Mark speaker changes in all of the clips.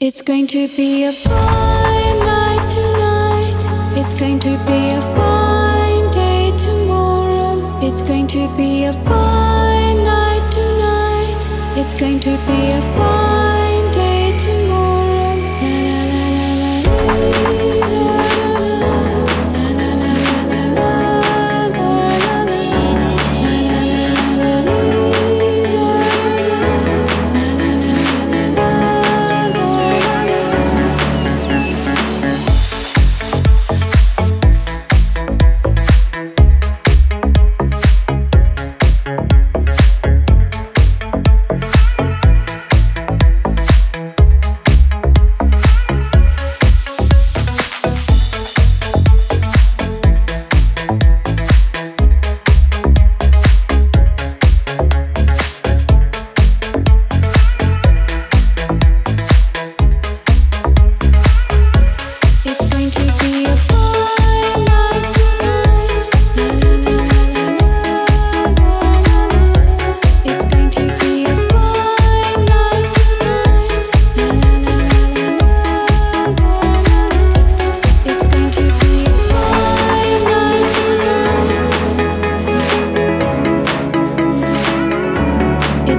Speaker 1: It's going to be a fine night tonight. It's going to be a fine day tomorrow. It's going to be a fine night tonight. It's going to be a fine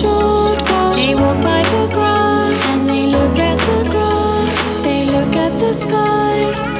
Speaker 1: short grass. They walk by the grass and they look at the grass. They look at the sky.